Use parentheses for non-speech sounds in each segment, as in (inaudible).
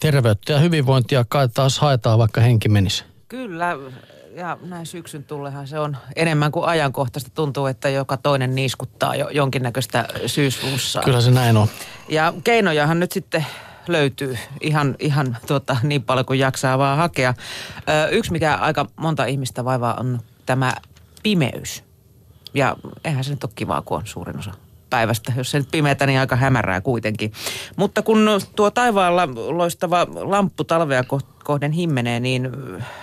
terveyttä ja hyvinvointia kai taas haetaan, vaikka henki menisi. Kyllä, ja näin syksyn tullehan se on enemmän kuin ajankohtaista. Tuntuu, että joka toinen niiskuttaa jo jonkinnäköistä syysflussaa. Kyllä se näin on. Ja keinojahan nyt sitten löytyy ihan, ihan tuota, niin paljon kuin jaksaa vaan hakea. Ö, yksi, mikä aika monta ihmistä vaivaa, on tämä pimeys. Ja eihän se nyt ole kivaa, kun on suurin osa päivästä. Jos se nyt pimeätä, niin aika hämärää kuitenkin. Mutta kun tuo taivaalla loistava lamppu talvea kohden himmenee, niin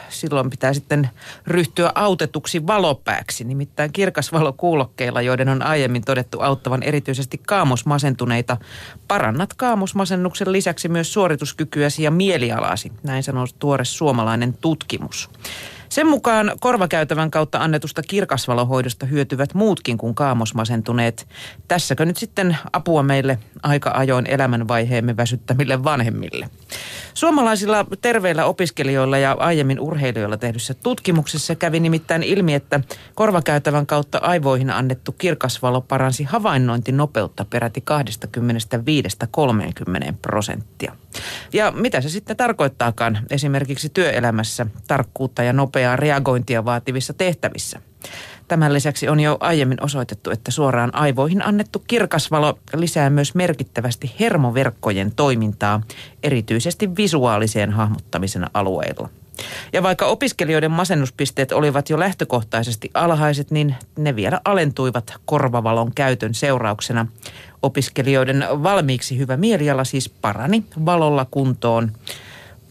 silloin pitää sitten ryhtyä autetuksi valopääksi. Nimittäin kirkasvalokuulokkeilla, joiden on aiemmin todettu auttavan erityisesti kaamosmasentuneita, parannat kaamosmasennuksen lisäksi myös suorituskykyäsi ja mielialasi. Näin sanoo tuore suomalainen tutkimus. Sen mukaan korvakäytävän kautta annetusta kirkasvalohoidosta hyötyvät muutkin kuin kaamosmasentuneet. Tässäkö nyt sitten apua meille aika ajoin elämänvaiheemme väsyttämille vanhemmille? Suomalaisilla terveillä opiskelijoilla ja aiemmin urheilijoilla tehdyssä tutkimuksessa kävi nimittäin ilmi, että korvakäytävän kautta aivoihin annettu kirkasvalo paransi havainnointinopeutta peräti 25-30 prosenttia. Ja mitä se sitten tarkoittaakaan esimerkiksi työelämässä tarkkuutta ja nopeaa reagointia vaativissa tehtävissä? Tämän lisäksi on jo aiemmin osoitettu, että suoraan aivoihin annettu kirkasvalo lisää myös merkittävästi hermoverkkojen toimintaa, erityisesti visuaaliseen hahmottamisen alueilla. Ja vaikka opiskelijoiden masennuspisteet olivat jo lähtökohtaisesti alhaiset, niin ne vielä alentuivat korvavalon käytön seurauksena. Opiskelijoiden valmiiksi hyvä mieliala siis parani valolla kuntoon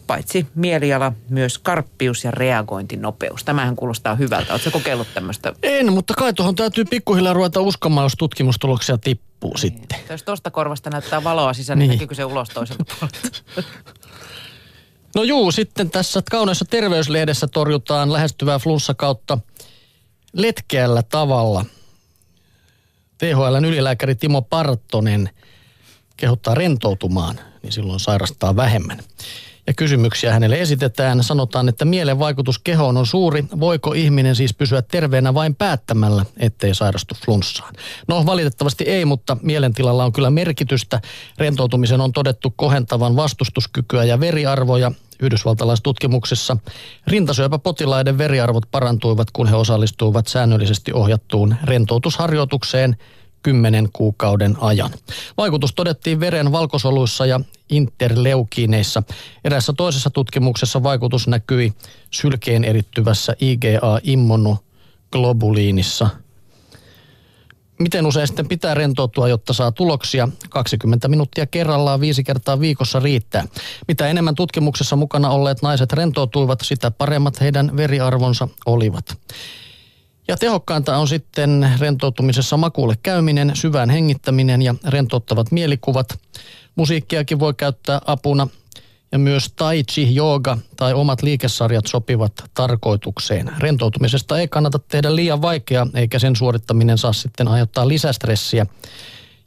paitsi mieliala, myös karppius ja reagointinopeus. Tämähän kuulostaa hyvältä. Oletko kokeillut tämmöistä? En, mutta kai tuohon täytyy pikkuhiljaa ruveta uskomaan, jos tutkimustuloksia tippuu niin. sitten. Jos tuosta korvasta näyttää valoa sisään, niin, niin näkyykö se ulos toiselta puolelta? (laughs) No juu, sitten tässä kauneessa terveyslehdessä torjutaan lähestyvää flunssakautta letkeällä tavalla. THLn ylilääkäri Timo Partonen kehottaa rentoutumaan, niin silloin sairastaa vähemmän ja kysymyksiä hänelle esitetään. Sanotaan, että mielen vaikutus kehoon on suuri. Voiko ihminen siis pysyä terveenä vain päättämällä, ettei sairastu flunssaan? No valitettavasti ei, mutta mielentilalla on kyllä merkitystä. Rentoutumisen on todettu kohentavan vastustuskykyä ja veriarvoja. Yhdysvaltalaistutkimuksessa rintasyöpäpotilaiden veriarvot parantuivat, kun he osallistuivat säännöllisesti ohjattuun rentoutusharjoitukseen – 10 kuukauden ajan. Vaikutus todettiin veren valkosoluissa ja interleukiineissa. Erässä toisessa tutkimuksessa vaikutus näkyi sylkeen erittyvässä IgA-immunoglobuliinissa. Miten usein sitten pitää rentoutua, jotta saa tuloksia? 20 minuuttia kerrallaan viisi kertaa viikossa riittää. Mitä enemmän tutkimuksessa mukana olleet naiset rentoutuivat, sitä paremmat heidän veriarvonsa olivat. Ja tehokkainta on sitten rentoutumisessa makuulle käyminen, syvään hengittäminen ja rentouttavat mielikuvat. Musiikkiakin voi käyttää apuna ja myös tai chi, jooga tai omat liikesarjat sopivat tarkoitukseen. Rentoutumisesta ei kannata tehdä liian vaikeaa, eikä sen suorittaminen saa sitten aiheuttaa lisästressiä,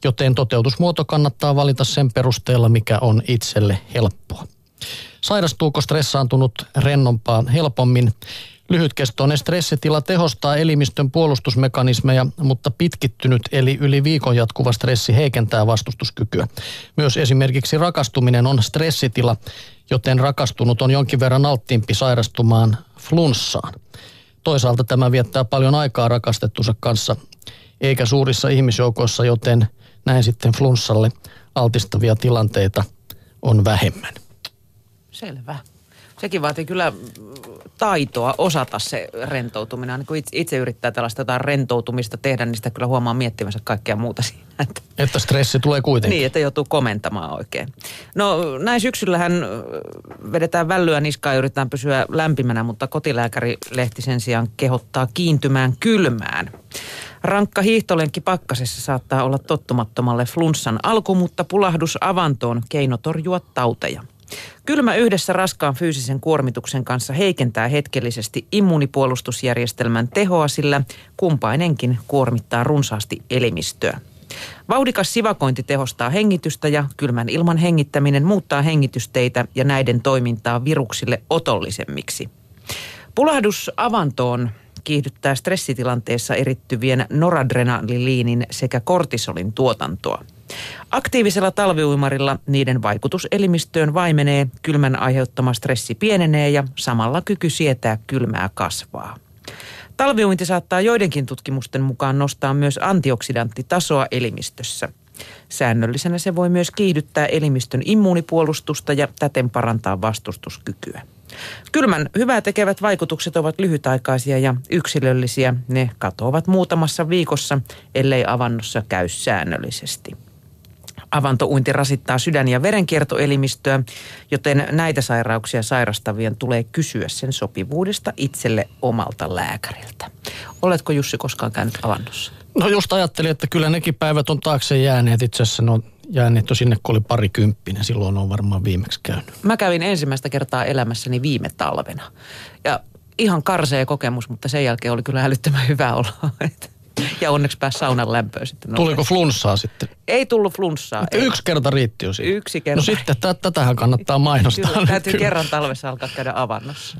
joten toteutusmuoto kannattaa valita sen perusteella, mikä on itselle helppoa. Sairastuuko stressaantunut rennompaa helpommin? Lyhytkestoinen stressitila tehostaa elimistön puolustusmekanismeja, mutta pitkittynyt eli yli viikon jatkuva stressi heikentää vastustuskykyä. Myös esimerkiksi rakastuminen on stressitila, joten rakastunut on jonkin verran alttiimpi sairastumaan flunssaan. Toisaalta tämä viettää paljon aikaa rakastettunsa kanssa, eikä suurissa ihmisjoukoissa, joten näin sitten flunssalle altistavia tilanteita on vähemmän. Selvä sekin vaatii kyllä taitoa osata se rentoutuminen. Niin kun itse, itse yrittää tällaista jotain rentoutumista tehdä, niin sitä kyllä huomaa miettimänsä kaikkea muuta (laughs) siinä. Että, että stressi tulee kuitenkin. Niin, että joutuu komentamaan oikein. No näin syksyllähän vedetään vällyä niskaa ja yritetään pysyä lämpimänä, mutta kotilääkäri-lehti sen sijaan kehottaa kiintymään kylmään. Rankka hiihtolenkki pakkasessa saattaa olla tottumattomalle flunssan alku, mutta pulahdus avantoon keino torjua tauteja. Kylmä yhdessä raskaan fyysisen kuormituksen kanssa heikentää hetkellisesti immunipuolustusjärjestelmän tehoa, sillä kumpainenkin kuormittaa runsaasti elimistöä. Vauhdikas sivakointi tehostaa hengitystä ja kylmän ilman hengittäminen muuttaa hengitysteitä ja näiden toimintaa viruksille otollisemmiksi. Pulahdus avantoon kiihdyttää stressitilanteessa erittyvien noradrenaliinin sekä kortisolin tuotantoa. Aktiivisella talviuimarilla niiden vaikutus elimistöön vaimenee, kylmän aiheuttama stressi pienenee ja samalla kyky sietää kylmää kasvaa. Talviuinti saattaa joidenkin tutkimusten mukaan nostaa myös antioksidanttitasoa elimistössä. Säännöllisenä se voi myös kiihdyttää elimistön immuunipuolustusta ja täten parantaa vastustuskykyä. Kylmän hyvää tekevät vaikutukset ovat lyhytaikaisia ja yksilöllisiä. Ne katoavat muutamassa viikossa, ellei avannossa käy säännöllisesti. Avantouinti rasittaa sydän- ja verenkiertoelimistöä, joten näitä sairauksia sairastavien tulee kysyä sen sopivuudesta itselle omalta lääkäriltä. Oletko Jussi koskaan käynyt avannossa? No just ajattelin, että kyllä nekin päivät on taakse jääneet. Itse asiassa ne on jääneet jo sinne, kun oli parikymppinen. Silloin on varmaan viimeksi käynyt. Mä kävin ensimmäistä kertaa elämässäni viime talvena. Ja ihan karsea kokemus, mutta sen jälkeen oli kyllä älyttömän hyvä olla. (laughs) Ja onneksi pääsi saunan lämpöön sitten. Tuliko flunssaa sitten? Ei tullut flunssaa. Ei. Yksi kerta riitti jo siinä. Yksi kerta. No sitten t- tätähän kannattaa mainostaa. Kyllä, täytyy kerran talvessa alkaa käydä avannossa.